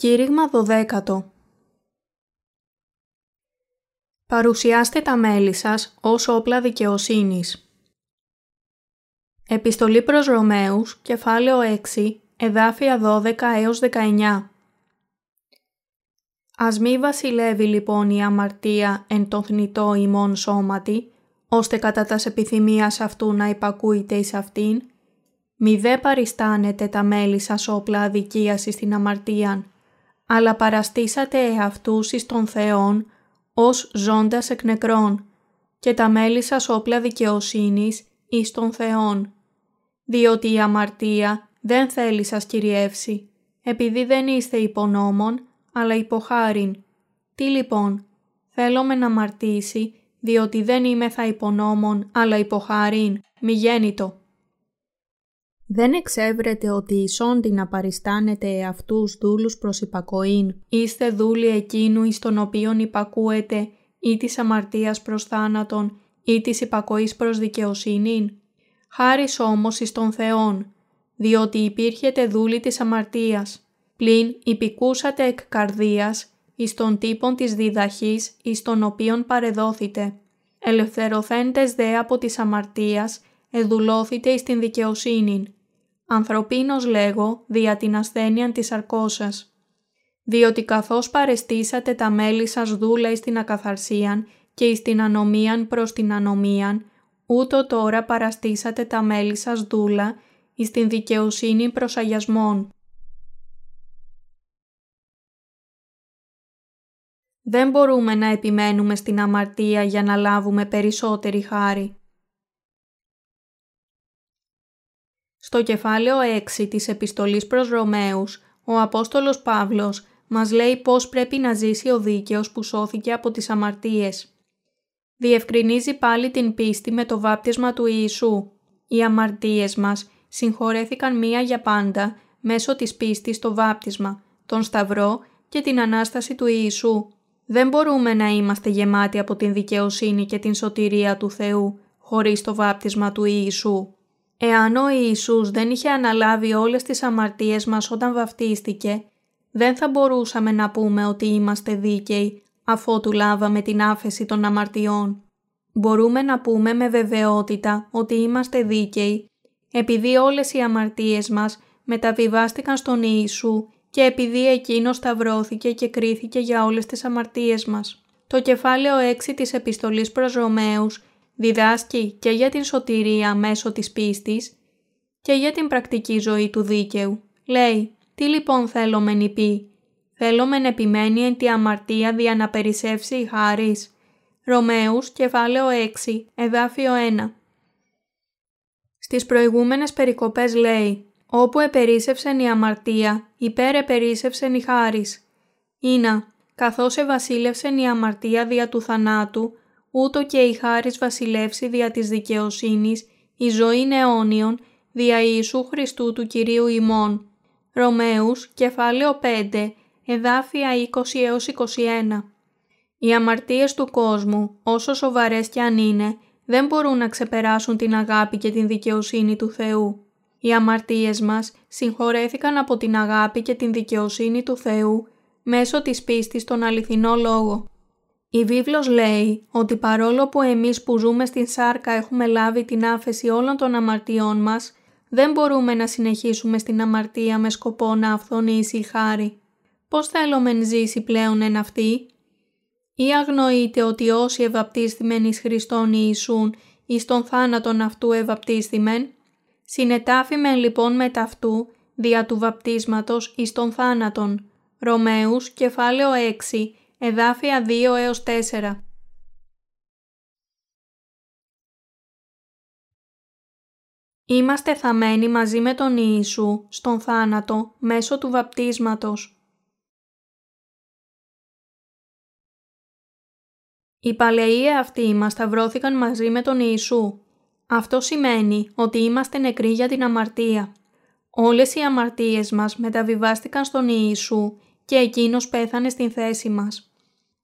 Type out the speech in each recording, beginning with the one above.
Κήρυγμα 12 Παρουσιάστε τα μέλη σας ως όπλα δικαιοσύνης. Επιστολή προς Ρωμαίους, κεφάλαιο 6, εδάφια 12 έως 19 Ας μη βασιλεύει λοιπόν η αμαρτία εν το θνητό ημών σώματι, ώστε κατά τας επιθυμίας αυτού να υπακούειτε εις αυτήν, μη δε παριστάνετε τα μέλη σας όπλα αδικίας στην αμαρτίαν, αλλά παραστήσατε εαυτούς εις των Θεών ως ζώντας εκ νεκρών και τα μέλη σας όπλα δικαιοσύνης εις των Θεών. Διότι η αμαρτία δεν θέλει σας κυριεύσει, επειδή δεν είστε υπονόμων, αλλά υποχάριν. Τι λοιπόν, θέλουμε να αμαρτήσει, διότι δεν είμαι θα υπονόμων, αλλά υποχάριν, μη γέννητο. Δεν εξέβρετε ότι ισόντι να παριστάνετε αυτούς δούλους προς υπακοήν, είστε δούλοι εκείνου εις τον οποίον υπακούετε ή της αμαρτίας προς θάνατον ή της υπακοής προς δικαιοσύνην. Χάρις όμως εις τον Θεόν, διότι υπήρχετε δούλοι της αμαρτίας, πλην υπηκούσατε εκ καρδίας εις τον τύπον της διδαχής εις τον οποίον παρεδόθητε. Ελευθερωθέντες δε από της αμαρτίας, εδουλώθητε εις την δικαιοσύνην ανθρωπίνος λέγω δια την ασθένεια της αρκώσας. Διότι καθώς παρεστήσατε τα μέλη σας δούλα εις την ακαθαρσίαν και εις την ανομίαν προς την ανομίαν, ούτω τώρα παραστήσατε τα μέλη σας δούλα εις την δικαιοσύνη προς αγιασμών. Δεν μπορούμε να επιμένουμε στην αμαρτία για να λάβουμε περισσότερη χάρη. Στο κεφάλαιο 6 της επιστολής προς Ρωμαίους, ο Απόστολος Παύλος μας λέει πώς πρέπει να ζήσει ο δίκαιος που σώθηκε από τις αμαρτίες. Διευκρινίζει πάλι την πίστη με το βάπτισμα του Ιησού. Οι αμαρτίες μας συγχωρέθηκαν μία για πάντα μέσω της πίστης στο βάπτισμα, τον Σταυρό και την Ανάσταση του Ιησού. Δεν μπορούμε να είμαστε γεμάτοι από την δικαιοσύνη και την σωτηρία του Θεού χωρίς το βάπτισμα του Ιησού. Εάν ο Ιησούς δεν είχε αναλάβει όλες τις αμαρτίες μας όταν βαφτίστηκε, δεν θα μπορούσαμε να πούμε ότι είμαστε δίκαιοι αφότου λάβαμε την άφεση των αμαρτιών. Μπορούμε να πούμε με βεβαιότητα ότι είμαστε δίκαιοι επειδή όλες οι αμαρτίες μας μεταβιβάστηκαν στον Ιησού και επειδή Εκείνος σταυρώθηκε και κρίθηκε για όλες τις αμαρτίες μας. Το κεφάλαιο 6 της επιστολής προς Ρωμαίους διδάσκει και για την σωτηρία μέσω της πίστης και για την πρακτική ζωή του δίκαιου. Λέει, τι λοιπόν θέλω μεν πει, θέλω μεν επιμένει εν τη αμαρτία δια να περισσεύσει η χάρις. Ρωμαίους, κεφάλαιο 6, εδάφιο 1. Στις προηγούμενες περικοπές λέει «Όπου επερίσευσεν η αμαρτία, υπέρ επερίσευσεν η χάρις». Ήνα, καθώς ευασίλευσεν η αμαρτία δια του θανάτου, ούτω και η χάρις βασιλεύσει δια της δικαιοσύνης, η ζωή αιώνιον, δια Ιησού Χριστού του Κυρίου ημών. Ρωμαίους, κεφάλαιο 5, εδάφια 20 έως 21. Οι αμαρτίες του κόσμου, όσο σοβαρές κι αν είναι, δεν μπορούν να ξεπεράσουν την αγάπη και την δικαιοσύνη του Θεού. Οι αμαρτίες μας συγχωρέθηκαν από την αγάπη και την δικαιοσύνη του Θεού μέσω της πίστης στον αληθινό λόγο. Η βίβλος λέει ότι παρόλο που εμείς που ζούμε στην σάρκα έχουμε λάβει την άφεση όλων των αμαρτιών μας, δεν μπορούμε να συνεχίσουμε στην αμαρτία με σκοπό να αυθονήσει η χάρη. Πώς θέλουμε να ζήσει πλέον εν αυτή; Ή αγνοείτε ότι όσοι ευαπτίστημεν εις Χριστόν Ιησούν εις τον θάνατον αυτού ευαπτίστημεν, συνετάφημεν λοιπόν με ταυτού δια του βαπτίσματος εις τον θάνατον. Ρωμαίους κεφάλαιο 6 Εδάφια 2 έως 4 Είμαστε θαμένοι μαζί με τον Ιησού στον θάνατο μέσω του βαπτίσματος. Οι παλαιοί αυτοί μας σταυρώθηκαν μαζί με τον Ιησού. Αυτό σημαίνει ότι είμαστε νεκροί για την αμαρτία. Όλες οι αμαρτίες μας μεταβιβάστηκαν στον Ιησού και Εκείνος πέθανε στην θέση μας.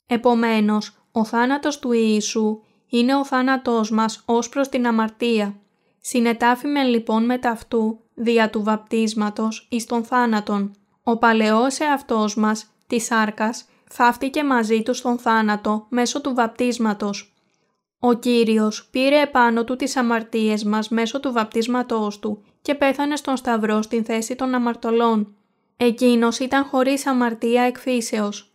Επομένως, ο θάνατος του Ιησού είναι ο θάνατός μας ως προς την αμαρτία. Συνετάφημε λοιπόν με ταυτού δια του βαπτίσματος εις τον θάνατον. Ο παλαιός εαυτός μας, της σάρκας, θαύτηκε μαζί του στον θάνατο μέσω του βαπτίσματος. Ο Κύριος πήρε επάνω του τις αμαρτίες μας μέσω του βαπτίσματός του και πέθανε στον Σταυρό στην θέση των αμαρτωλών. Εκείνος ήταν χωρίς αμαρτία εκφύσεως.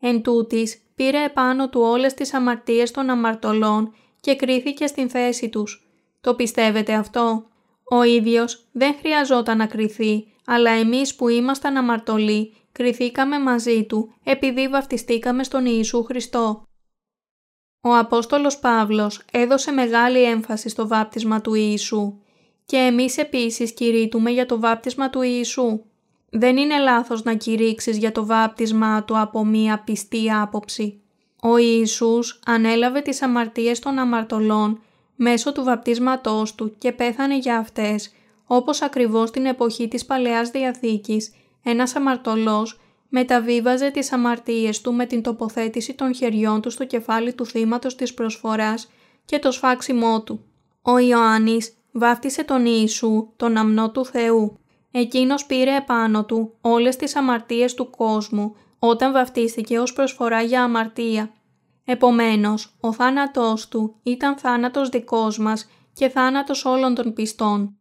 Εν τούτης, πήρε επάνω του όλες τις αμαρτίες των αμαρτωλών και κρίθηκε στην θέση τους. Το πιστεύετε αυτό; Ο ίδιος δεν χρειαζόταν να κριθεί, αλλά εμείς που ήμασταν αμαρτωλοί, κριθήκαμε μαζί Του επειδή βαφτιστήκαμε στον Ιησού Χριστό. Ο Απόστολος Παύλος έδωσε μεγάλη έμφαση στο βάπτισμα του Ιησού και εμείς επίσης κηρύττουμε για το βάπτισμα του Ιησού. Δεν είναι λάθος να κηρύξεις για το βάπτισμά Του από μία πιστή άποψη. Ο Ιησούς ανέλαβε τις αμαρτίες των αμαρτωλών μέσω του βαπτίσματός Του και πέθανε για αυτές, όπως ακριβώς την εποχή της Παλαιάς Διαθήκης, ένας αμαρτωλός μεταβίβαζε τις αμαρτίες του με την τοποθέτηση των χεριών του στο κεφάλι του θύματος της προσφοράς και το σφάξιμό του. Ο Ιωάννης βάφτισε τον Ιησού, τον αμνό του Θεού. Εκείνος πήρε επάνω του όλες τις αμαρτίες του κόσμου όταν βαφτίστηκε ως προσφορά για αμαρτία. Επομένως, ο θάνατός του ήταν θάνατος δικός μας και θάνατος όλων των πιστών.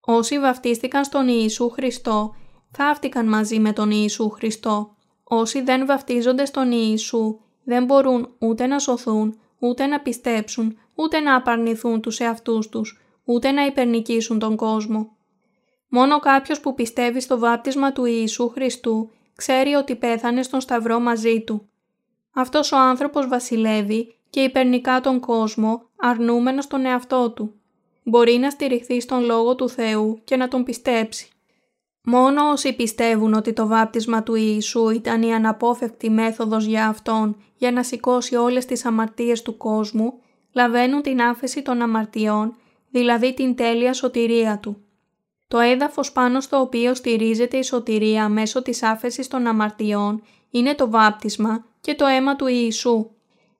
Όσοι βαφτίστηκαν στον Ιησού Χριστό, θαύτηκαν μαζί με τον Ιησού Χριστό. Όσοι δεν βαφτίζονται στον Ιησού, δεν μπορούν ούτε να σωθούν, ούτε να πιστέψουν, ούτε να απαρνηθούν τους εαυτούς τους, ούτε να υπερνικήσουν τον κόσμο. Μόνο κάποιος που πιστεύει στο βάπτισμα του Ιησού Χριστού ξέρει ότι πέθανε στον Σταυρό μαζί Του. Αυτός ο άνθρωπος βασιλεύει και υπερνικά τον κόσμο αρνούμενος τον εαυτό του. Μπορεί να στηριχθεί στον Λόγο του Θεού και να τον πιστέψει. Μόνο όσοι πιστεύουν ότι το βάπτισμα του Ιησού ήταν η αναπόφευκτη μέθοδος για Αυτόν για να σηκώσει όλες τις αμαρτίες του κόσμου, λαβαίνουν την άφεση των αμαρτιών, δηλαδή την τέλεια σωτηρία Του. Το έδαφος πάνω στο οποίο στηρίζεται η σωτηρία μέσω της άφεσης των αμαρτιών είναι το βάπτισμα και το αίμα του Ιησού.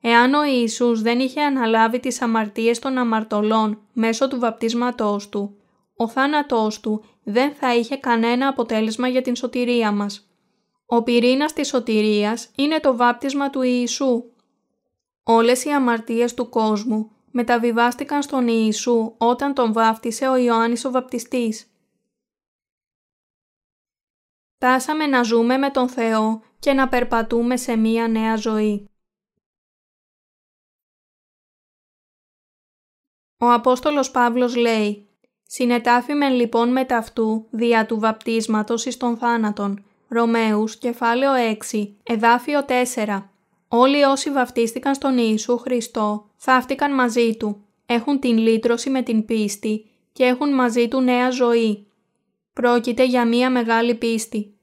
Εάν ο Ιησούς δεν είχε αναλάβει τις αμαρτίες των αμαρτωλών μέσω του βαπτίσματός Του, ο θάνατός Του δεν θα είχε κανένα αποτέλεσμα για την σωτηρία μας. Ο πυρήνας της σωτηρίας είναι το βάπτισμα του Ιησού. Όλες οι αμαρτίες του κόσμου μεταβιβάστηκαν στον Ιησού όταν τον βάφτισε ο Ιωάννης ο Βαπτιστής. Τάσαμε να ζούμε με τον Θεό και να περπατούμε σε μία νέα ζωή. Ο Απόστολος Παύλος λέει «Συνετάφημε λοιπόν με ταυτού δια του βαπτίσματος εις των θάνατον». Ρωμαίους, κεφάλαιο 6, εδάφιο 4. Όλοι όσοι βαπτίστηκαν στον Ιησού Χριστό θαύτηκαν μαζί Του, έχουν την λύτρωση με την πίστη και έχουν μαζί Του νέα ζωή. Πρόκειται για μία μεγάλη πίστη.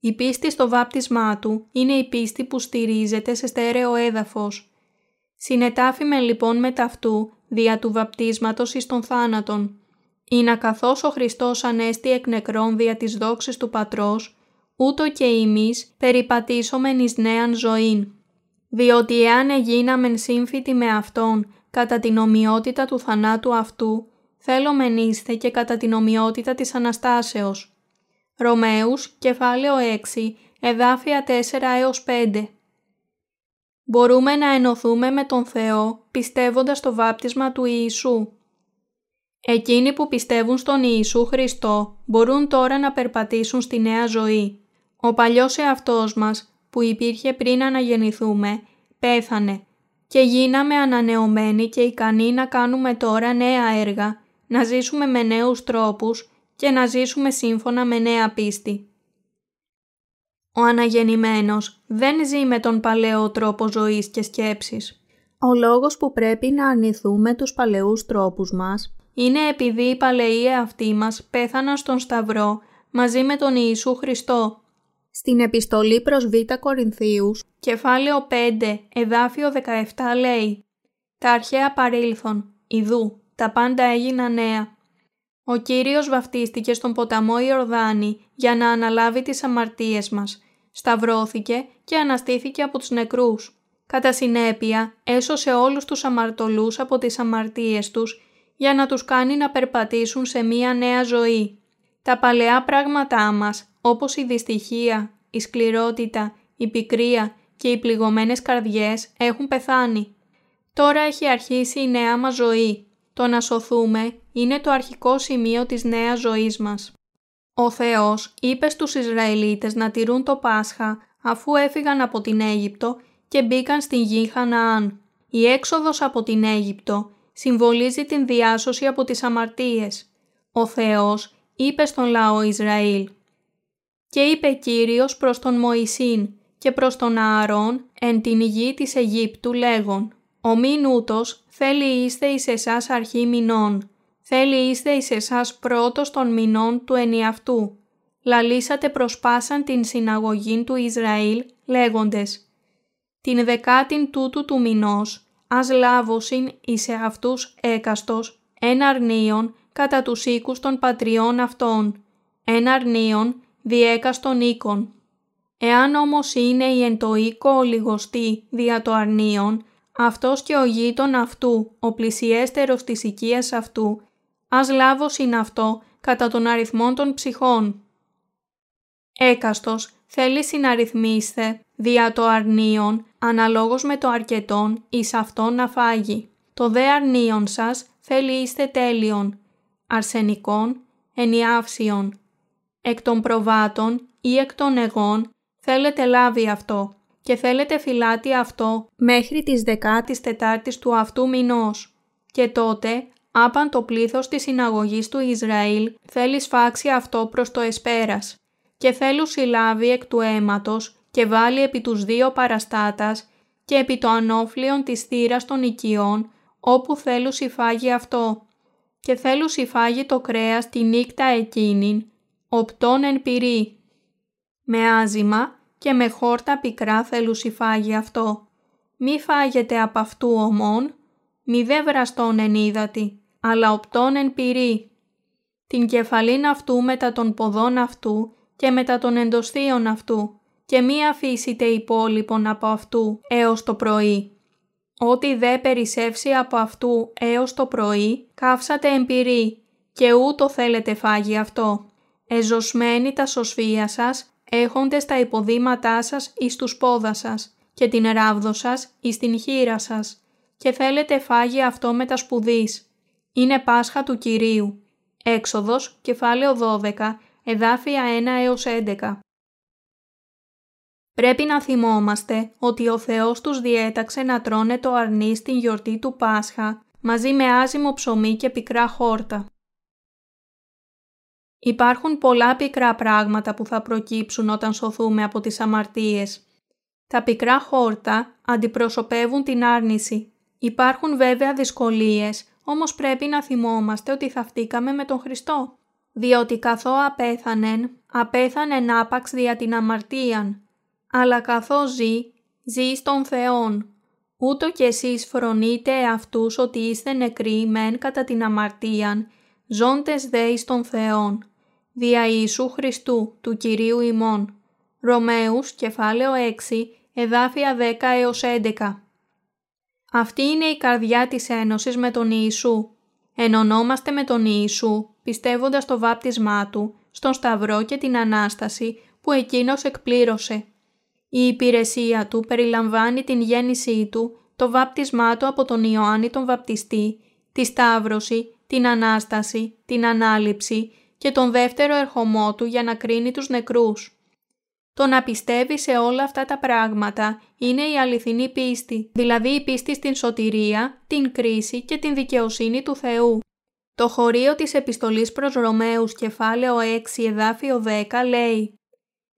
Η πίστη στο βάπτισμά Του είναι η πίστη που στηρίζεται σε στέρεο έδαφος. Συνετάφημε λοιπόν με ταυτού δια του βαπτίσματος εις των θάνατον. Είναι καθώς ο Χριστός ανέστη εκ νεκρών δια της δόξης του Πατρός, ούτω και εμείς περιπατήσομεν εις νέαν ζωήν. Διότι εάν εγίναμεν σύμφυτοι με Αυτόν κατά την ομοιότητα του θανάτου αυτού, θέλομεν είστε και κατά την ομοιότητα της Αναστάσεως. Ρωμαίους, κεφάλαιο 6, εδάφια 4 έως 5. Μπορούμε να ενωθούμε με τον Θεό πιστεύοντας το βάπτισμα του Ιησού. Εκείνοι που πιστεύουν στον Ιησού Χριστό μπορούν τώρα να περπατήσουν στη νέα ζωή. Ο παλιός εαυτός μας που υπήρχε πριν αναγεννηθούμε πέθανε και γίναμε ανανεωμένοι και ικανοί να κάνουμε τώρα νέα έργα, να ζήσουμε με νέους τρόπους και να ζήσουμε σύμφωνα με νέα πίστη. Ο αναγεννημένος δεν ζει με τον παλαιό τρόπο ζωής και σκέψης. Ο λόγος που πρέπει να αρνηθούμε τους παλαιούς τρόπους μας είναι επειδή οι παλαιοί εαυτοί μας πέθαναν στον Σταυρό μαζί με τον Ιησού Χριστό. Στην επιστολή προς Β Κορινθίους, κεφάλαιο 5, εδάφιο 17 λέει «Τα αρχαία παρήλθον, ιδού, τα πάντα έγιναν νέα». Ο Κύριος βαφτίστηκε στον ποταμό Ιορδάνη για να αναλάβει τις αμαρτίες μας σταυρώθηκε και αναστήθηκε από τους νεκρούς. Κατά συνέπεια, έσωσε όλους τους αμαρτωλούς από τις αμαρτίες τους για να τους κάνει να περπατήσουν σε μία νέα ζωή. Τα παλαιά πράγματά μας, όπως η δυστυχία, η σκληρότητα, η πικρία και οι πληγωμένες καρδιές έχουν πεθάνει. Τώρα έχει αρχίσει η νέα μας ζωή. Το να σωθούμε είναι το αρχικό σημείο της νέας ζωής μας. Ο Θεός είπε στους Ισραηλίτες να τηρούν το Πάσχα αφού έφυγαν από την Αίγυπτο και μπήκαν στην γη Χαναάν. Η έξοδος από την Αίγυπτο συμβολίζει την διάσωση από τις αμαρτίες. Ο Θεός είπε στον λαό Ισραήλ «Και είπε Κύριος προς τον Μωυσήν και προς τον Ααρών εν την γη της Αιγύπτου λέγον «Ο μήν ούτως θέλει είστε εις εσάς αρχή μηνών, θέλει είστε εις εσάς πρώτος των μηνών του ενιαυτού. Λαλήσατε προς πάσαν την συναγωγή του Ισραήλ λέγοντες «Την δεκάτην τούτου του μηνός, ας λάβωσιν εις αυτούς έκαστος, ένα αρνίον κατά τους οίκους των πατριών αυτών, ένα αρνίον διέκαστον οίκων. Εάν όμως είναι η εν το οίκο λιγοστή δια το αρνίον, αυτός και ο γείτον αυτού, ο πλησιέστερος της οικίας αυτού, ας λάβωσιν αυτό κατά τον αριθμών των ψυχών. Έκαστος θέλει συναριθμίστε δια το αρνίον αναλόγως με το αρκετόν εις αυτόν να φάγει. Το δε αρνίον σας θέλει είστε τέλειον, αρσενικών, ενιάυσιον. Εκ των προβάτων ή εκ των εγών θέλετε λάβει αυτό και θέλετε φυλάτι αυτό μέχρι τις 14 του αυτού μηνός. Και τότε, άπαν το πλήθος της συναγωγής του Ισραήλ θέλει σφάξει αυτό προς το εσπέρας και θέλουν συλλάβει εκ του αίματος και βάλει επί τους δύο παραστάτας και επί το ανώφλιον της θύρας των οικειών όπου θέλουν συφάγει αυτό και θέλουν συφάγει το κρέας τη νύχτα εκείνην, οπτών εν πυρή. Με άζημα και με χόρτα πικρά θέλουν συφάγει αυτό. Μη φάγετε από αυτού ομών, μη δε βραστών εν ύδατη, αλλά οπτών εν πυρή. Την κεφαλήν αυτού μετά των ποδών αυτού και μετά των εντοστίων αυτού και μη αφήσετε υπόλοιπον από αυτού έως το πρωί. Ό,τι δε περισσεύσει από αυτού έως το πρωί, καύσατε εμπειρή και ούτω θέλετε φάγει αυτό. Εζωσμένοι τα σωσφία σας, έχοντες τα υποδήματά σας εις τους πόδα σας και την ράβδο σας εις την χείρα σας και θέλετε φάγει αυτό με τα σπουδής. Είναι Πάσχα του Κυρίου. Έξοδος, κεφάλαιο 12, εδάφια 1 έως 11. Πρέπει να θυμόμαστε ότι ο Θεός τους διέταξε να τρώνε το αρνί στην γιορτή του Πάσχα μαζί με άζυμο ψωμί και πικρά χόρτα. Υπάρχουν πολλά πικρά πράγματα που θα προκύψουν όταν σωθούμε από τις αμαρτίες. Τα πικρά χόρτα αντιπροσωπεύουν την άρνηση. Υπάρχουν βέβαια δυσκολίες, όμως πρέπει να θυμόμαστε ότι θαυτήκαμε με τον Χριστό. Διότι καθώ απέθανεν, απέθανεν άπαξ δια την αμαρτίαν, αλλά καθώς ζει, ζει στον Θεόν. Ούτω κι εσείς φρονείτε αυτούς ότι είστε νεκροί μεν κατά την αμαρτίαν, ζώντες δε εις τον Θεόν. Δια Ιησού Χριστού, του Κυρίου ημών. Ρωμαίους, κεφάλαιο 6, εδάφια 10 έως 11. Αυτή είναι η καρδιά της ένωσης με τον Ιησού. Ενωνόμαστε με τον Ιησού, πιστεύοντας το βάπτισμά Του, στον Σταυρό και την Ανάσταση που Εκείνος εκπλήρωσε. Η υπηρεσία του περιλαμβάνει την γέννησή του, το βάπτισμά του από τον Ιωάννη τον Βαπτιστή, τη Σταύρωση, την Ανάσταση, την Ανάληψη και τον δεύτερο ερχομό του για να κρίνει τους νεκρούς. Το να πιστεύει σε όλα αυτά τα πράγματα είναι η αληθινή πίστη, δηλαδή η πίστη στην σωτηρία, την κρίση και την δικαιοσύνη του Θεού. Το χωρίο της επιστολής προς Ρωμαίους κεφάλαιο 6 εδάφιο 10 λέει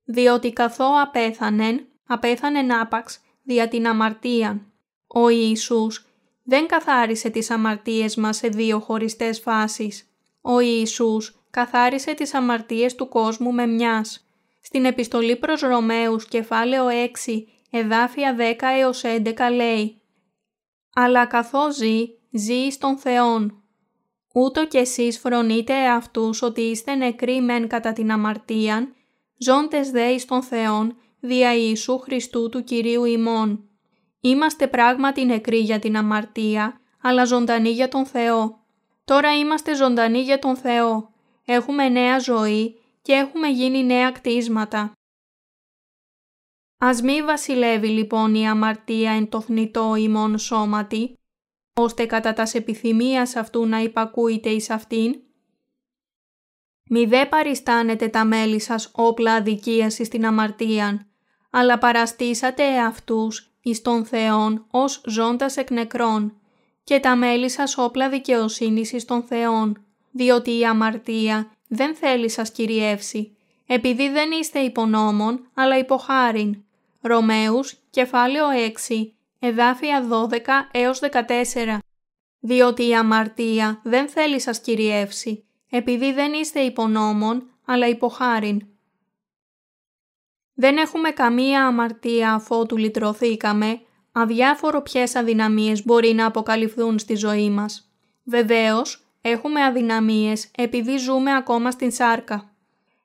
«Διότι καθώ απέθανεν, απέθανεν άπαξ δια την αμαρτία. Ο Ιησούς δεν καθάρισε τις αμαρτίες μας σε δύο χωριστές φάσεις. Ο Ιησούς καθάρισε τις αμαρτίες του κόσμου με μιας. Στην επιστολή προς Ρωμαίους κεφάλαιο 6 εδάφια 10 έως 11 λέει «Αλλά καθώς ζει, ζει στον Θεόν. Ούτω κι εσείς φρονείτε αυτούς ότι είστε νεκροί μεν κατά την αμαρτίαν, ζώντες δε εις τον Θεόν, δια Ιησού Χριστού του Κυρίου ημών. Είμαστε πράγματι νεκροί για την αμαρτία, αλλά ζωντανοί για τον Θεό. Τώρα είμαστε ζωντανοί για τον Θεό. Έχουμε νέα ζωή και έχουμε γίνει νέα κτίσματα. Ας μη βασιλεύει λοιπόν η αμαρτία εν το θνητό ημών σώματι, ώστε κατά τας επιθυμίας αυτού να υπακούειτε εις αυτήν. Μη δε παριστάνετε τα μέλη σας όπλα αδικίας στην αμαρτίαν, αλλά παραστήσατε εαυτούς εις τον Θεόν ως ζώντας εκ νεκρών και τα μέλη σας όπλα δικαιοσύνης εις τον Θεόν, διότι η αμαρτία δεν θέλει σας κυριεύσει, επειδή δεν είστε υπονόμων, αλλά υποχάριν. Ρωμαίους, κεφάλαιο 6, εδάφια 12 έως 14. Διότι η αμαρτία δεν θέλει σας κυριεύσει, επειδή δεν είστε υπονόμων, αλλά υποχάριν. Δεν έχουμε καμία αμαρτία αφότου λυτρωθήκαμε, αδιάφορο ποιες αδυναμίες μπορεί να αποκαλυφθούν στη ζωή μας. Βεβαίως, έχουμε αδυναμίες επειδή ζούμε ακόμα στην σάρκα.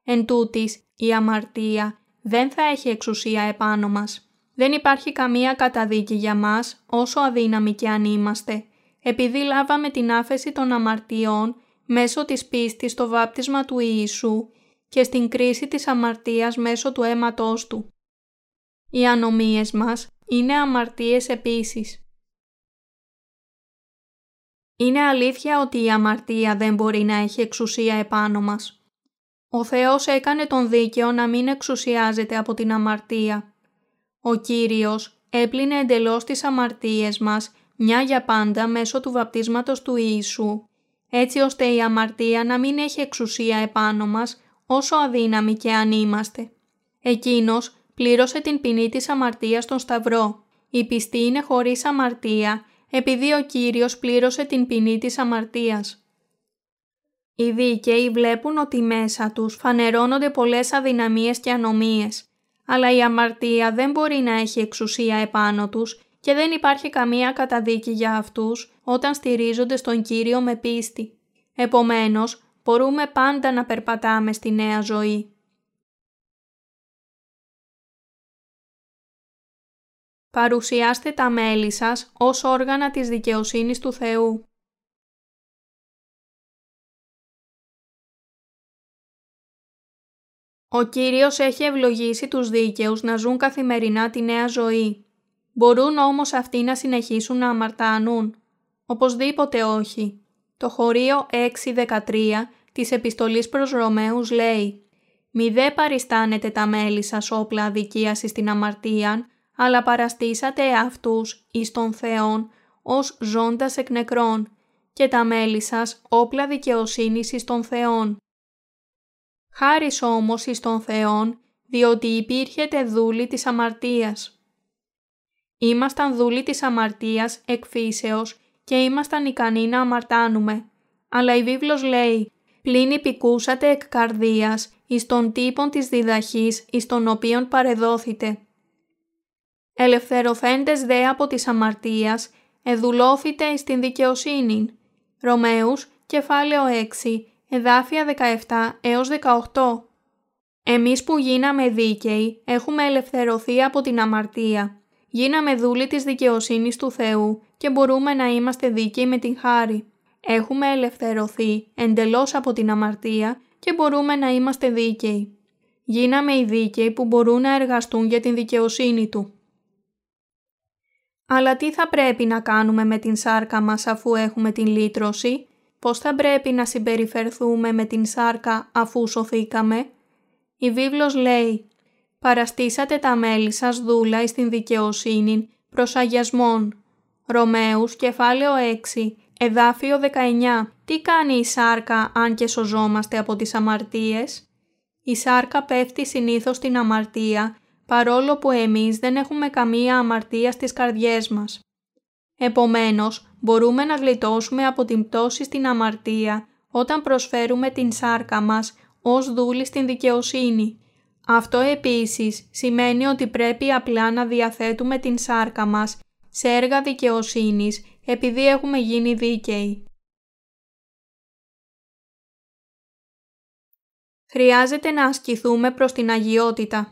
Εν τούτης, η αμαρτία δεν θα έχει εξουσία επάνω μας. Δεν υπάρχει καμία καταδίκη για μας όσο αδύναμοι και αν είμαστε, επειδή λάβαμε την άφεση των αμαρτιών μέσω της πίστης στο βάπτισμα του Ιησού και στην κρίση της αμαρτίας μέσω του αίματός Του. Οι ανομίες μας είναι αμαρτίες επίσης. Είναι αλήθεια ότι η αμαρτία δεν μπορεί να έχει εξουσία επάνω μας. Ο Θεός έκανε τον δίκαιο να μην εξουσιάζεται από την αμαρτία. Ο Κύριος έπλυνε εντελώς τις αμαρτίες μας μια για πάντα μέσω του βαπτίσματος του Ιησού, έτσι ώστε η αμαρτία να μην έχει εξουσία επάνω μας όσο αδύναμοι και αν είμαστε. Εκείνος πλήρωσε την ποινή της αμαρτίας στον Σταυρό. Η πιστή είναι χωρίς αμαρτία επειδή ο Κύριος πλήρωσε την ποινή της αμαρτίας. Οι δίκαιοι βλέπουν ότι μέσα τους φανερώνονται πολλές αδυναμίες και ανομίες, αλλά η αμαρτία δεν μπορεί να έχει εξουσία επάνω τους και δεν υπάρχει καμία καταδίκη για αυτούς όταν στηρίζονται στον Κύριο με πίστη. Επομένως, μπορούμε πάντα να περπατάμε στη νέα ζωή. Παρουσιάστε τα μέλη σας ως όργανα της δικαιοσύνης του Θεού. Ο Κύριος έχει ευλογήσει τους δίκαιους να ζουν καθημερινά τη νέα ζωή. Μπορούν όμως αυτοί να συνεχίσουν να αμαρτάνουν. Οπωσδήποτε όχι. Το χωρίο 6.13 της επιστολής προς Ρωμαίους λέει «Μη δε παριστάνετε τα μέλη σας όπλα αδικίας στην αμαρτίαν, αλλά παραστήσατε αυτούς εις τον Θεόν ως ζώντας εκ νεκρών και τα μέλη σας όπλα δικαιοσύνης εις τον Θεόν. Χάρις όμως εις τον Θεόν, διότι υπήρχετε δούλη της αμαρτίας. Ήμασταν δούλοι της αμαρτίας εκφύσεως και ήμασταν ικανοί να αμαρτάνουμε. Αλλά η βίβλος λέει «Πλην υπηκούσατε εκ καρδίας εις τον τύπον της διδαχής εις τον οποίον παρεδόθητε». Ελευθερωθέντες δε από της αμαρτίας, εδουλώθητε εις την δικαιοσύνη. Ρωμαίους, κεφάλαιο 6, εδάφια 17 έως 18. Εμείς που γίναμε δίκαιοι, έχουμε ελευθερωθεί από την αμαρτία. Γίναμε δούλοι της δικαιοσύνης του Θεού και μπορούμε να είμαστε δίκαιοι με την χάρη. Έχουμε ελευθερωθεί εντελώς από την αμαρτία και μπορούμε να είμαστε δίκαιοι. Γίναμε οι δίκαιοι που μπορούν να εργαστούν για την δικαιοσύνη Του. Αλλά τι θα πρέπει να κάνουμε με την σάρκα μας αφού έχουμε την λύτρωση, πώς θα πρέπει να συμπεριφερθούμε με την σάρκα αφού σωθήκαμε; Η βίβλος λέει «Παραστήσατε τα μέλη σας δούλα εις την δικαιοσύνη προς αγιασμόν». Ρωμαίους, κεφάλαιο 6, εδάφιο 19. Τι κάνει η σάρκα αν και σωζόμαστε από τις αμαρτίες; Η σάρκα πέφτει συνήθως στην αμαρτία παρόλο που εμείς δεν έχουμε καμία αμαρτία στις καρδιές μας. Επομένως, μπορούμε να γλιτώσουμε από την πτώση στην αμαρτία όταν προσφέρουμε την σάρκα μας ως δούλη στην δικαιοσύνη. Αυτό επίσης σημαίνει ότι πρέπει απλά να διαθέτουμε την σάρκα μας σε έργα δικαιοσύνης επειδή έχουμε γίνει δίκαιοι. Χρειάζεται να ασκηθούμε προς την αγιότητα.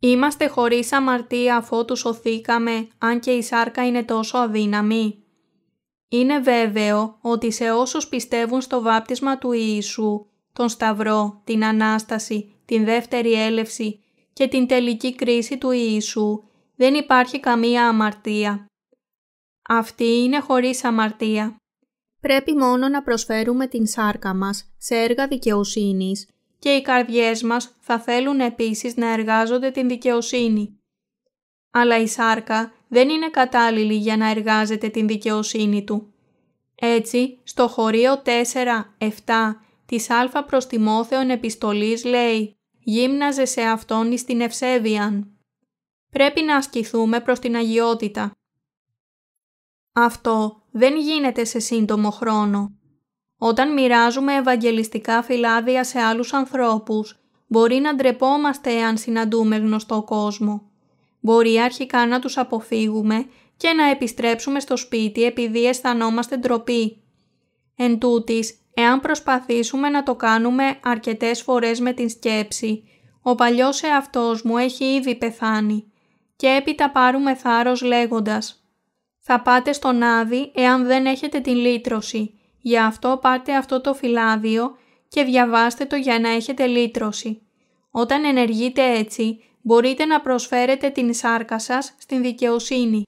Είμαστε χωρίς αμαρτία αφότου σωθήκαμε, αν και η σάρκα είναι τόσο αδύναμη. Είναι βέβαιο ότι σε όσους πιστεύουν στο βάπτισμα του Ιησού, τον Σταυρό, την Ανάσταση, την Δεύτερη Έλευση και την τελική κρίση του Ιησού, δεν υπάρχει καμία αμαρτία. Αυτή είναι χωρίς αμαρτία. Πρέπει μόνο να προσφέρουμε την σάρκα μας σε έργα δικαιοσύνης και οι καρδιές μας θα θέλουν επίσης να εργάζονται την δικαιοσύνη. Αλλά η σάρκα δεν είναι κατάλληλη για να εργάζεται την δικαιοσύνη του. Έτσι, στο χωρίο 4-7 της Α προς Τιμόθεων επιστολής λέει «Γύμναζε σε αυτόν εις την ευσέβιαν». Πρέπει να ασκηθούμε προς την αγιότητα. Αυτό δεν γίνεται σε σύντομο χρόνο. Όταν μοιράζουμε ευαγγελιστικά φυλάδια σε άλλους ανθρώπους, μπορεί να ντρεπόμαστε εάν συναντούμε γνωστό κόσμο. Μπορεί αρχικά να τους αποφύγουμε και να επιστρέψουμε στο σπίτι επειδή αισθανόμαστε ντροπή. Εν τούτης, εάν προσπαθήσουμε να το κάνουμε αρκετές φορές με την σκέψη, ο παλιός εαυτός μου έχει ήδη πεθάνει και έπειτα πάρουμε θάρρος λέγοντας «Θα πάτε στον Άδη εάν δεν έχετε την λύτρωση, γι' αυτό πάτε αυτό το φυλάδιο και διαβάστε το για να έχετε λύτρωση». Όταν ενεργείτε έτσι, μπορείτε να προσφέρετε την σάρκα σας στην δικαιοσύνη.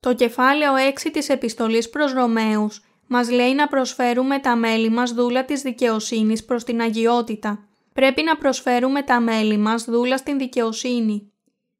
Το κεφάλαιο 6 της επιστολής προς Ρωμαίους μας λέει να προσφέρουμε τα μέλη μας δούλα της δικαιοσύνης προς την αγιότητα. Πρέπει να προσφέρουμε τα μέλη μας δούλα στην δικαιοσύνη.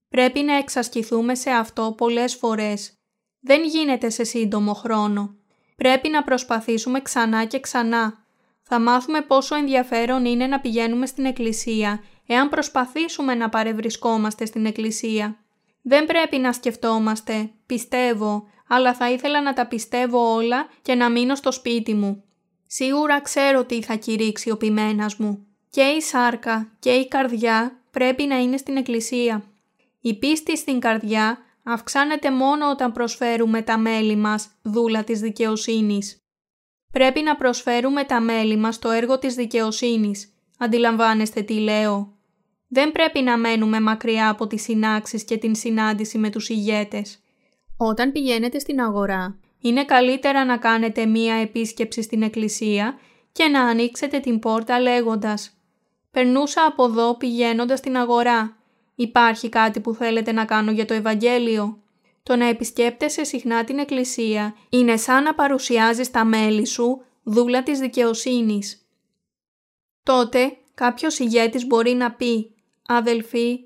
Πρέπει να εξασκηθούμε σε αυτό πολλές φορές. Δεν γίνεται σε σύντομο χρόνο. Πρέπει να προσπαθήσουμε ξανά και ξανά. Θα μάθουμε πόσο ενδιαφέρον είναι να πηγαίνουμε στην εκκλησία εάν προσπαθήσουμε να παρευρισκόμαστε στην εκκλησία. Δεν πρέπει να σκεφτόμαστε, πιστεύω, αλλά θα ήθελα να τα πιστεύω όλα και να μείνω στο σπίτι μου. Σίγουρα ξέρω τι θα κηρύξει ο ποιμένας μου. Και η σάρκα και η καρδιά πρέπει να είναι στην εκκλησία. Η πίστη στην καρδιά αυξάνεται μόνο όταν προσφέρουμε τα μέλη μας δούλα της δικαιοσύνης. Πρέπει να προσφέρουμε τα μέλη μας το έργο της δικαιοσύνης. Αντιλαμβάνεστε τι λέω. Δεν πρέπει να μένουμε μακριά από τις συνάξεις και την συνάντηση με τους ηγέτες. Όταν πηγαίνετε στην αγορά, είναι καλύτερα να κάνετε μία επίσκεψη στην εκκλησία και να ανοίξετε την πόρτα λέγοντας «Περνούσα από εδώ πηγαίνοντας στην αγορά. Υπάρχει κάτι που θέλετε να κάνω για το Ευαγγέλιο». Το να επισκέπτεσαι συχνά την εκκλησία είναι σαν να παρουσιάζεις τα μέλη σου δούλα της δικαιοσύνης. Τότε κάποιος ηγέτης μπορεί να πει «Αδελφοί,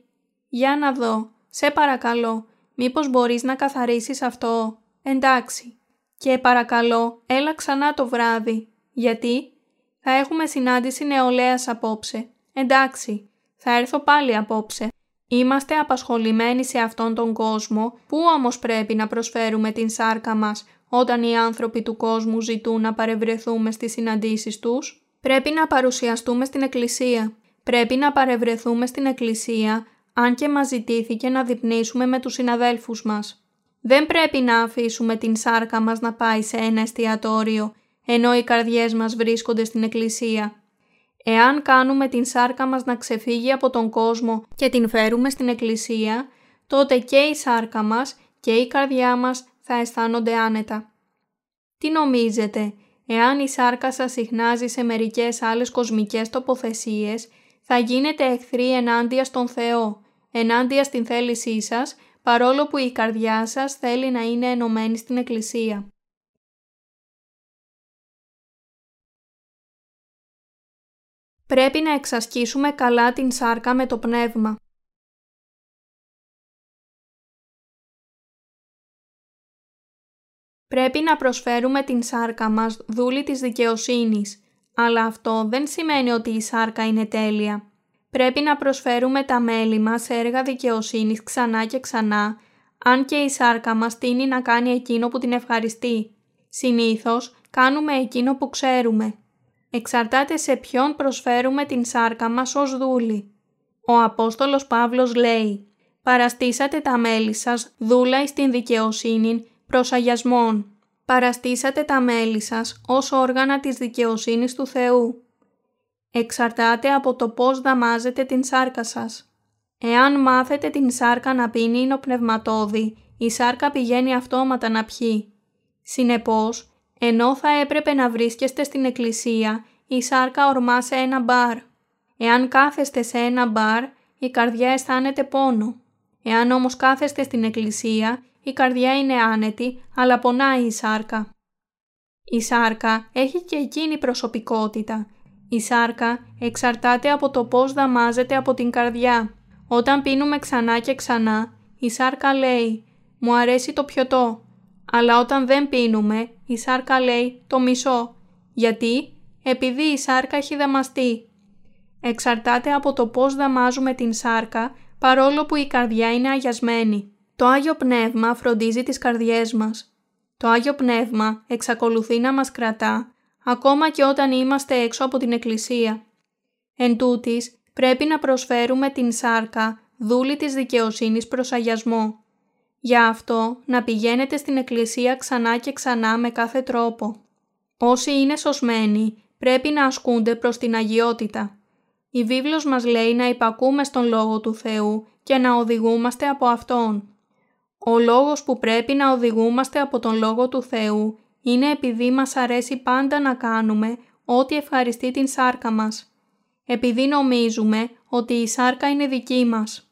για να δω, σε παρακαλώ, μήπως μπορείς να καθαρίσεις αυτό, εντάξει. Και παρακαλώ, έλα ξανά το βράδυ, γιατί; Θα έχουμε συνάντηση νεολαίας απόψε. Εντάξει, θα έρθω πάλι απόψε. Είμαστε απασχολημένοι σε αυτόν τον κόσμο, πού όμως πρέπει να προσφέρουμε την σάρκα μας όταν οι άνθρωποι του κόσμου ζητούν να παρευρεθούμε στις συναντήσεις τους; Πρέπει να παρουσιαστούμε στην εκκλησία. Πρέπει να παρευρεθούμε στην εκκλησία, αν και μας ζητήθηκε να διπνήσουμε με τους συναδέλφους μας. Δεν πρέπει να αφήσουμε την σάρκα μας να πάει σε ένα εστιατόριο, ενώ οι καρδιές μας βρίσκονται στην εκκλησία. Εάν κάνουμε την σάρκα μας να ξεφύγει από τον κόσμο και την φέρουμε στην εκκλησία, τότε και η σάρκα μας και η καρδιά μας θα αισθάνονται άνετα. Τι νομίζετε, εάν η σάρκα σας συχνάζει σε μερικές άλλες κοσμικές τοποθεσίες, θα γίνετε εχθροί ενάντια στον Θεό, ενάντια στην θέλησή σας, παρόλο που η καρδιά σας θέλει να είναι ενωμένη στην Εκκλησία. Πρέπει να εξασκήσουμε καλά την σάρκα με το πνεύμα. Πρέπει να προσφέρουμε την σάρκα μας δούλη της δικαιοσύνης, αλλά αυτό δεν σημαίνει ότι η σάρκα είναι τέλεια. Πρέπει να προσφέρουμε τα μέλη μας σε έργα δικαιοσύνης ξανά και ξανά, αν και η σάρκα μας τίνει να κάνει εκείνο που την ευχαριστεί. Συνήθως κάνουμε εκείνο που ξέρουμε. Εξαρτάται σε ποιον προσφέρουμε την σάρκα μας ως δούλη. Ο Απόστολος Παύλος λέει «Παραστήσατε τα μέλη σας δούλα εις την δικαιοσύνη προς αγιασμόν. Παραστήσατε τα μέλη σας ως όργανα της δικαιοσύνης του Θεού. Εξαρτάται από το πώς δαμάζετε την σάρκα σας. Εάν μάθετε την σάρκα να πίνει πνευματόδη, η σάρκα πηγαίνει αυτόματα να πιει. Συνεπώς, ενώ θα έπρεπε να βρίσκεστε στην εκκλησία, η σάρκα ορμάς σε ένα μπαρ. Εάν κάθεστε σε ένα μπαρ, η καρδιά αισθάνεται πόνο. Εάν όμως κάθεστε στην εκκλησία, η καρδιά είναι άνετη, αλλά πονάει η σάρκα. Η σάρκα έχει και εκείνη προσωπικότητα. Η σάρκα εξαρτάται από το πώς δαμάζεται από την καρδιά. Όταν πίνουμε ξανά και ξανά, η σάρκα λέει «Μου αρέσει το πιωτό». Αλλά όταν δεν πίνουμε, η σάρκα λέει «Το μισό». Γιατί; Επειδή η σάρκα έχει δαμαστεί. Εξαρτάται από το πώς δαμάζουμε την σάρκα, παρόλο που η καρδιά είναι αγιασμένη. Το Άγιο Πνεύμα φροντίζει τις καρδιές μας. Το Άγιο Πνεύμα εξακολουθεί να μας κρατά, ακόμα και όταν είμαστε έξω από την Εκκλησία. Εν τούτης, πρέπει να προσφέρουμε την σάρκα, δούλη της δικαιοσύνης προς αγιασμό. Γι' αυτό, να πηγαίνετε στην Εκκλησία ξανά και ξανά με κάθε τρόπο. Όσοι είναι σωσμένοι, πρέπει να ασκούνται προς την αγιότητα. Η βίβλος μας λέει να υπακούμε στον Λόγο του Θεού και να οδηγούμαστε από Αυτόν. Ο λόγος που πρέπει να οδηγούμαστε από τον Λόγο του Θεού είναι επειδή μας αρέσει πάντα να κάνουμε ό,τι ευχαριστεί την σάρκα μας. Επειδή νομίζουμε ότι η σάρκα είναι δική μας.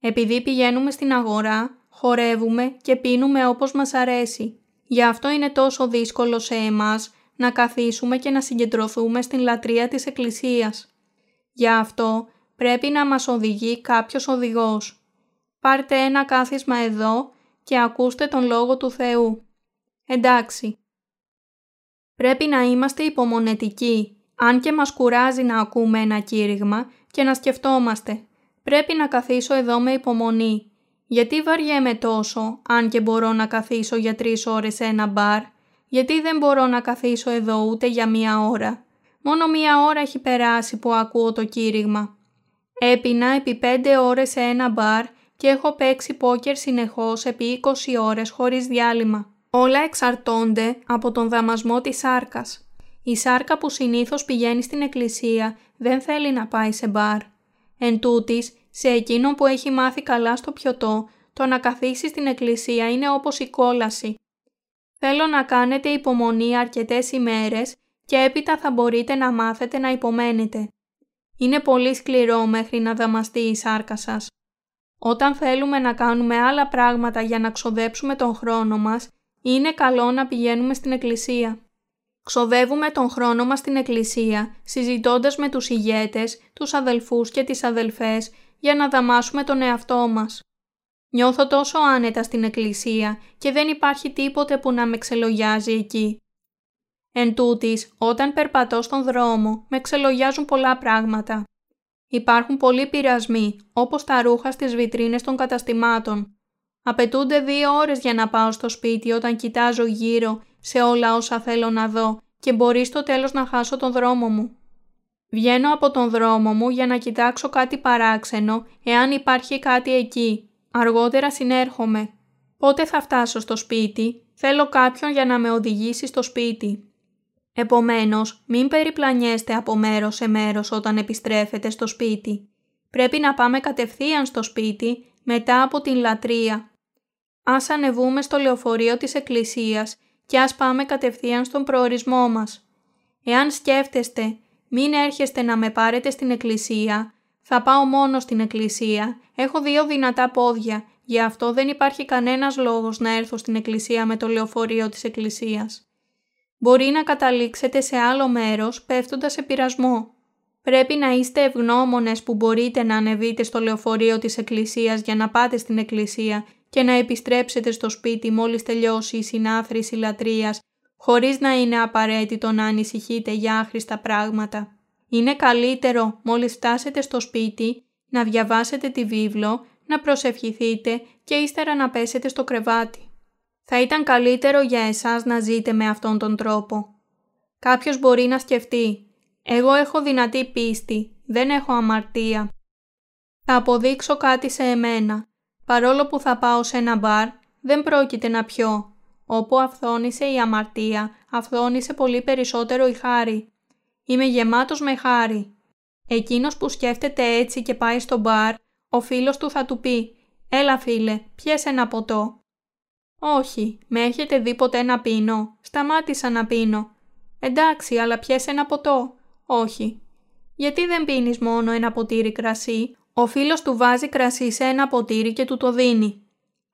Επειδή πηγαίνουμε στην αγορά, χορεύουμε και πίνουμε όπως μας αρέσει. Γι' αυτό είναι τόσο δύσκολο σε εμάς να καθίσουμε και να συγκεντρωθούμε στην λατρεία της Εκκλησίας. Γι' αυτό πρέπει να μας οδηγεί κάποιος οδηγός πάρτε ένα κάθισμα εδώ και ακούστε τον Λόγο του Θεού. Εντάξει. Πρέπει να είμαστε υπομονετικοί, αν και μας κουράζει να ακούμε ένα κήρυγμα και να σκεφτόμαστε. Πρέπει να καθίσω εδώ με υπομονή. Γιατί βαριέμαι τόσο, αν και μπορώ να καθίσω για τρεις ώρες σε ένα μπαρ; Γιατί δεν μπορώ να καθίσω εδώ ούτε για μία ώρα; Μόνο μία ώρα έχει περάσει που ακούω το κήρυγμα. Έπινα επί πέντε ώρες σε ένα μπαρ και έχω παίξει πόκερ συνεχώς επί 20 ώρες χωρίς διάλειμμα. Όλα εξαρτώνται από τον δαμασμό της σάρκας. Η σάρκα που συνήθως πηγαίνει στην εκκλησία δεν θέλει να πάει σε μπαρ. Εν τούτης, σε εκείνον που έχει μάθει καλά στο πιωτό, το να καθίσει στην εκκλησία είναι όπως η κόλαση. Θέλω να κάνετε υπομονή αρκετές ημέρες και έπειτα θα μπορείτε να μάθετε να υπομένετε. Είναι πολύ σκληρό μέχρι να δαμαστεί η σάρκα σας. Όταν θέλουμε να κάνουμε άλλα πράγματα για να ξοδέψουμε τον χρόνο μας, είναι καλό να πηγαίνουμε στην εκκλησία. Ξοδεύουμε τον χρόνο μας στην εκκλησία, συζητώντας με τους ηγέτες, τους αδελφούς και τις αδελφές, για να δαμάσουμε τον εαυτό μας. Νιώθω τόσο άνετα στην εκκλησία και δεν υπάρχει τίποτε που να με ξελογιάζει εκεί. Εν τούτης, όταν περπατώ στον δρόμο, με ξελογιάζουν πολλά πράγματα. Υπάρχουν πολλοί πειρασμοί, όπως τα ρούχα στις βιτρίνες των καταστημάτων. Απαιτούνται δύο ώρες για να πάω στο σπίτι όταν κοιτάζω γύρω σε όλα όσα θέλω να δω και μπορεί στο τέλος να χάσω τον δρόμο μου. Βγαίνω από τον δρόμο μου για να κοιτάξω κάτι παράξενο εάν υπάρχει κάτι εκεί. Αργότερα συνέρχομαι. Πότε θα φτάσω στο σπίτι, θέλω κάποιον για να με οδηγήσει στο σπίτι. Επομένως, μην περιπλανιέστε από μέρος σε μέρος όταν επιστρέφετε στο σπίτι. Πρέπει να πάμε κατευθείαν στο σπίτι μετά από την λατρεία. Ας ανεβούμε στο λεωφορείο της εκκλησίας και ας πάμε κατευθείαν στον προορισμό μας. Εάν σκέφτεστε μην έρχεστε να με πάρετε στην εκκλησία, θα πάω μόνο στην εκκλησία, έχω δύο δυνατά πόδια, γι' αυτό δεν υπάρχει κανένας λόγος να έρθω στην εκκλησία με το λεωφορείο της εκκλησίας μπορεί να καταλήξετε σε άλλο μέρος πέφτοντας σε πειρασμό. Πρέπει να είστε ευγνώμονες που μπορείτε να ανεβείτε στο λεωφορείο της εκκλησίας για να πάτε στην εκκλησία και να επιστρέψετε στο σπίτι μόλις τελειώσει η συνάθρηση λατρείας, χωρίς να είναι απαραίτητο να ανησυχείτε για άχρηστα πράγματα. Είναι καλύτερο μόλις φτάσετε στο σπίτι να διαβάσετε τη βίβλο, να προσευχηθείτε και ύστερα να πέσετε στο κρεβάτι. Θα ήταν καλύτερο για εσάς να ζείτε με αυτόν τον τρόπο. Κάποιος μπορεί να σκεφτεί «Εγώ έχω δυνατή πίστη, δεν έχω αμαρτία. Θα αποδείξω κάτι σε εμένα. Παρόλο που θα πάω σε ένα μπαρ, δεν πρόκειται να πιω. Όπου αυθόνησε η αμαρτία, αυθόνησε πολύ περισσότερο η χάρη. Είμαι γεμάτος με χάρη. Εκείνος που σκέφτεται έτσι και πάει στο μπαρ, ο φίλος του θα του πει «Έλα φίλε, πιες ένα ποτό». Όχι, με έχετε δει ποτέ να πίνω; Σταμάτησα να πίνω. Εντάξει, αλλά πιες ένα ποτό. Όχι. Γιατί δεν πίνεις μόνο ένα ποτήρι κρασί. Ο φίλος του βάζει κρασί σε ένα ποτήρι και του το δίνει.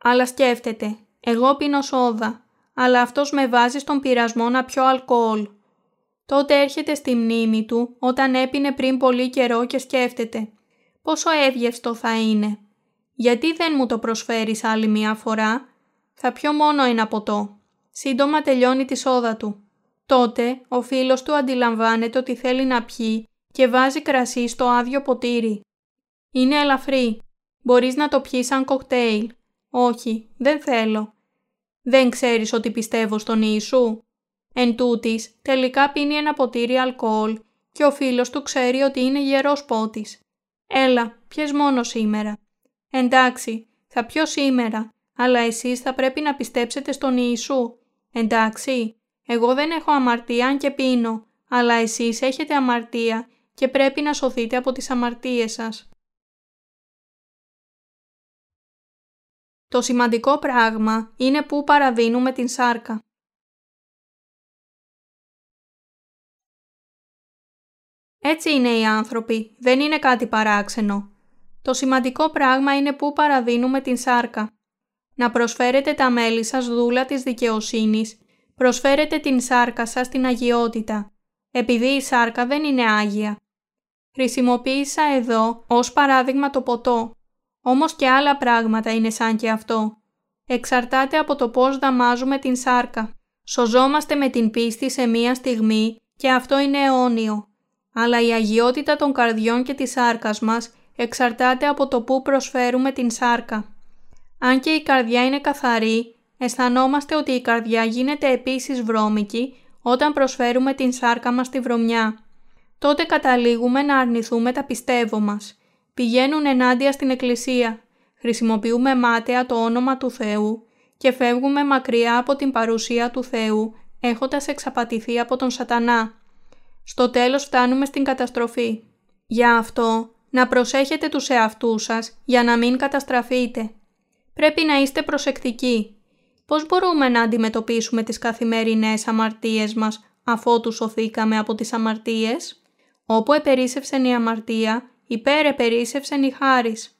Αλλά σκέφτεται. Εγώ πίνω σόδα. Αλλά αυτός με βάζει στον πειρασμό να πιω αλκοόλ. Τότε έρχεται στη μνήμη του όταν έπινε πριν πολύ καιρό και σκέφτεται. Πόσο εύγευστο θα είναι. Γιατί δεν μου το προσφέρεις άλλη μία φορά; Θα πιω μόνο ένα ποτό. Σύντομα τελειώνει τη σόδα του. Τότε ο φίλος του αντιλαμβάνεται ότι θέλει να πιει και βάζει κρασί στο άδειο ποτήρι. Είναι ελαφρύ. Μπορείς να το πιείς σαν κοκτέιλ. Όχι, δεν θέλω. Δεν ξέρεις ότι πιστεύω στον Ιησού. Εν τούτης, τελικά πίνει ένα ποτήρι αλκοόλ και ο φίλος του ξέρει ότι είναι γερός πότης. Έλα, πιες μόνο σήμερα. Εντάξει, θα πιω σήμερα, αλλά εσείς θα πρέπει να πιστέψετε στον Ιησού. Εντάξει, εγώ δεν έχω αμαρτία αν και πίνω, αλλά εσείς έχετε αμαρτία και πρέπει να σωθείτε από τις αμαρτίες σας. Το σημαντικό πράγμα είναι που παραδίνουμε την σάρκα. Έτσι είναι οι άνθρωποι, δεν είναι κάτι παράξενο. Το σημαντικό πράγμα είναι που παραδίνουμε την σάρκα. Να προσφέρετε τα μέλη σας δούλα της δικαιοσύνης, προσφέρετε την σάρκα σας στην αγιότητα, επειδή η σάρκα δεν είναι άγια. Χρησιμοποίησα εδώ ως παράδειγμα το ποτό, όμως και άλλα πράγματα είναι σαν και αυτό. Εξαρτάται από το πώς δαμάζουμε την σάρκα. Σωζόμαστε με την πίστη σε μία στιγμή και αυτό είναι αιώνιο. Αλλά η αγιότητα των καρδιών και της σάρκας μας εξαρτάται από το που προσφέρουμε την σάρκα. Αν και η καρδιά είναι καθαρή, αισθανόμαστε ότι η καρδιά γίνεται επίσης βρώμικη όταν προσφέρουμε την σάρκα μας στη βρωμιά. Τότε καταλήγουμε να αρνηθούμε τα πιστεύω μας. Πηγαίνουν ενάντια στην εκκλησία, χρησιμοποιούμε μάταια το όνομα του Θεού και φεύγουμε μακριά από την παρουσία του Θεού έχοντας εξαπατηθεί από τον σατανά. Στο τέλος φτάνουμε στην καταστροφή. Για αυτό, να προσέχετε τους εαυτούς σας για να μην καταστραφείτε. Πρέπει να είστε προσεκτικοί. Πώς μπορούμε να αντιμετωπίσουμε τις καθημερινές αμαρτίες μας αφότου σωθήκαμε από τις αμαρτίες; Όπου επερίσευσεν η αμαρτία, υπέρ επερίσευσεν η χάρις.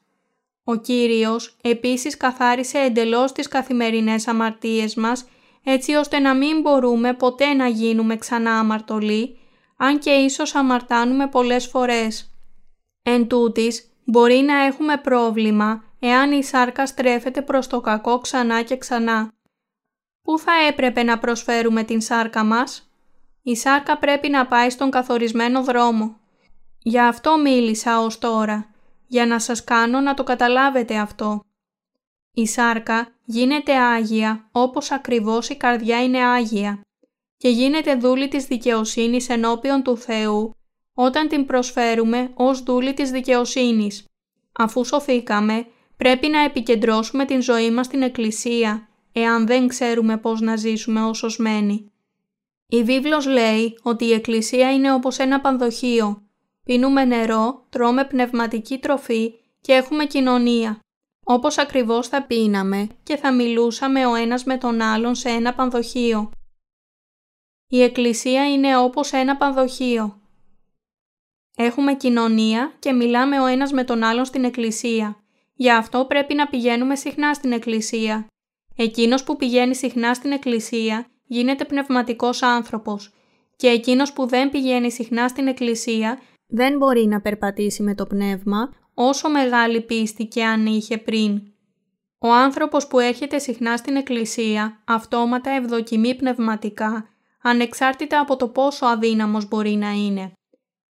Ο Κύριος επίσης καθάρισε εντελώς τις καθημερινές αμαρτίες μας, έτσι ώστε να μην μπορούμε ποτέ να γίνουμε ξανά αμαρτωλοί, αν και ίσως αμαρτάνουμε πολλές φορές. Εν τούτης, μπορεί να έχουμε πρόβλημα εάν η σάρκα στρέφεται προς το κακό ξανά και ξανά. Πού θα έπρεπε να προσφέρουμε την σάρκα μας; Η σάρκα πρέπει να πάει στον καθορισμένο δρόμο. Για αυτό μίλησα ως τώρα, για να σας κάνω να το καταλάβετε αυτό. Η σάρκα γίνεται άγια όπως ακριβώς η καρδιά είναι άγια και γίνεται δούλη της δικαιοσύνης ενώπιον του Θεού όταν την προσφέρουμε ως δούλη της δικαιοσύνης. Αφού σωθήκαμε, πρέπει να επικεντρώσουμε την ζωή μας στην Εκκλησία, εάν δεν ξέρουμε πώς να ζήσουμε ως σωσμένοι. Η βίβλος λέει ότι η Εκκλησία είναι όπως ένα πανδοχείο. Πίνουμε νερό, τρώμε πνευματική τροφή και έχουμε κοινωνία. Όπως ακριβώς θα πίναμε και θα μιλούσαμε ο ένας με τον άλλον σε ένα πανδοχείο. Η Εκκλησία είναι όπως ένα πανδοχείο. Έχουμε κοινωνία και μιλάμε ο ένας με τον άλλον στην Εκκλησία. Γι' αυτό πρέπει να πηγαίνουμε συχνά στην Εκκλησία. Εκείνος που πηγαίνει συχνά στην Εκκλησία γίνεται πνευματικός άνθρωπος και εκείνος που δεν πηγαίνει συχνά στην Εκκλησία δεν μπορεί να περπατήσει με το πνεύμα όσο μεγάλη πίστη και αν είχε πριν. Ο άνθρωπος που έρχεται συχνά στην Εκκλησία αυτόματα ευδοκιμεί πνευματικά ανεξάρτητα από το πόσο αδύναμος μπορεί να είναι.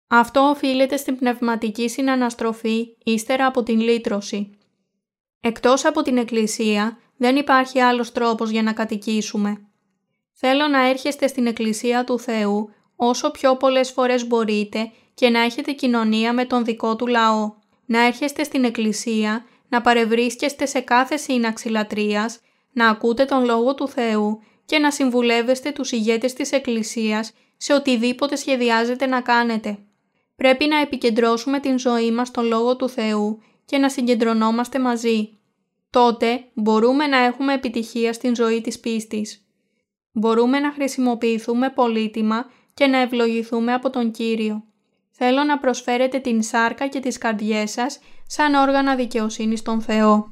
Αυτό οφείλεται στην πνευματική συναναστροφή ύστερα από την λύτρωση. Εκτός από την Εκκλησία, δεν υπάρχει άλλος τρόπος για να κατοικήσουμε. Θέλω να έρχεστε στην Εκκλησία του Θεού όσο πιο πολλές φορές μπορείτε και να έχετε κοινωνία με τον δικό του λαό. Να έρχεστε στην Εκκλησία, να παρευρίσκεστε σε κάθε σύναξη λατρείας, να ακούτε τον Λόγο του Θεού και να συμβουλεύεστε τους ηγέτες της Εκκλησίας σε οτιδήποτε σχεδιάζετε να κάνετε. Πρέπει να επικεντρώσουμε την ζωή μας στον Λόγο του Θεού και να συγκεντρωνόμαστε μαζί. τότε μπορούμε να έχουμε επιτυχία στην ζωή της πίστης. Μπορούμε να χρησιμοποιηθούμε πολύτιμα και να ευλογηθούμε από τον Κύριο. Θέλω να προσφέρετε την σάρκα και τις καρδιές σας σαν όργανα δικαιοσύνης στον Θεό.